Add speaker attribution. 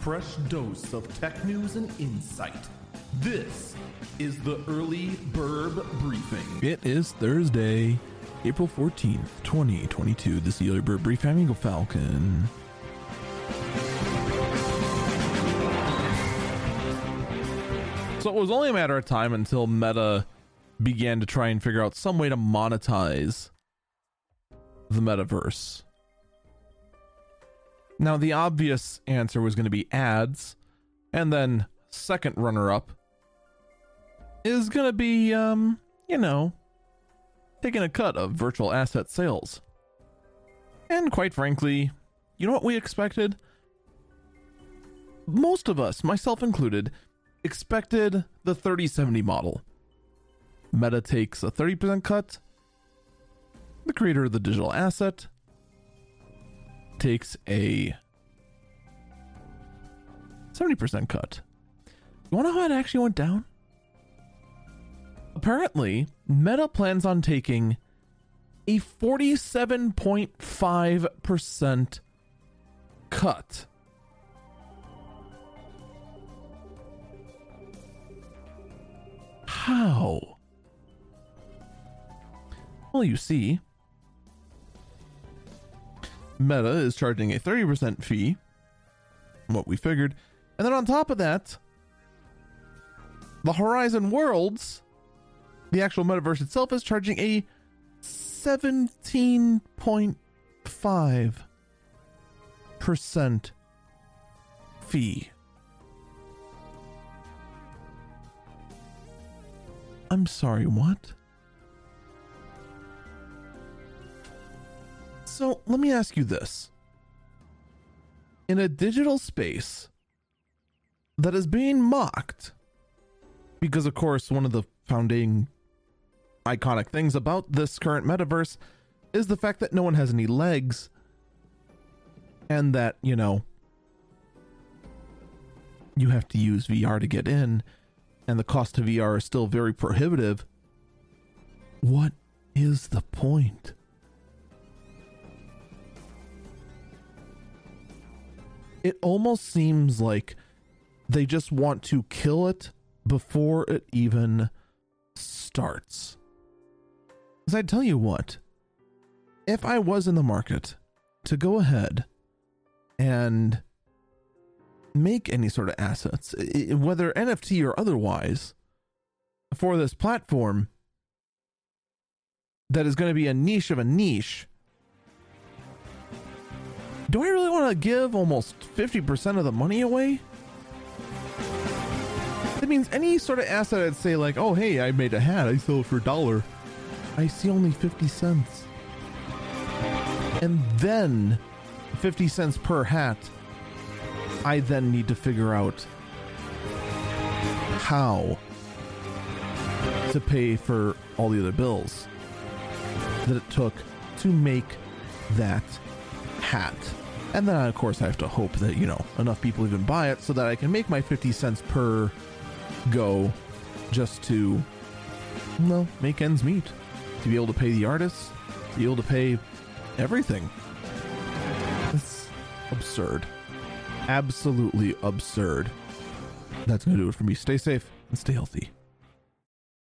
Speaker 1: fresh dose of tech news and insight. This is the Early Bird Briefing.
Speaker 2: It is Thursday, April 14th, 2022. This is the Early Bird Briefing. I'm Eagle Falcon. So it was only a matter of time until Meta began to try and figure out some way to monetize the metaverse. Now, the obvious answer was going to be ads, and then second runner up is going to be, um, you know, taking a cut of virtual asset sales. And quite frankly, you know what we expected? Most of us, myself included, expected the 3070 model. Meta takes a 30% cut. The creator of the digital asset takes a 70% cut. You want to know how it actually went down? Apparently, Meta plans on taking a 47.5% cut How? Well, you see, Meta is charging a 30% fee, what we figured. And then on top of that, the Horizon Worlds, the actual metaverse itself, is charging a 17.5% fee. I'm sorry, what? So let me ask you this. In a digital space that is being mocked, because of course, one of the founding iconic things about this current metaverse is the fact that no one has any legs and that, you know, you have to use VR to get in and the cost of VR is still very prohibitive, what is the point? It almost seems like they just want to kill it before it even starts. Because I tell you what, if I was in the market to go ahead and make any sort of assets, whether NFT or otherwise, for this platform that is going to be a niche of a niche. Do I really want to give almost 50% of the money away? That means any sort of asset I'd say, like, oh, hey, I made a hat, I sold it for a dollar. I see only 50 cents. And then 50 cents per hat I then need to figure out how to pay for all the other bills that it took to make that hat. And then, of course, I have to hope that, you know, enough people even buy it so that I can make my 50 cents per go just to, well, make ends meet. To be able to pay the artists, to be able to pay everything. It's absurd absolutely absurd. That's going to do it for me. Stay safe and stay healthy.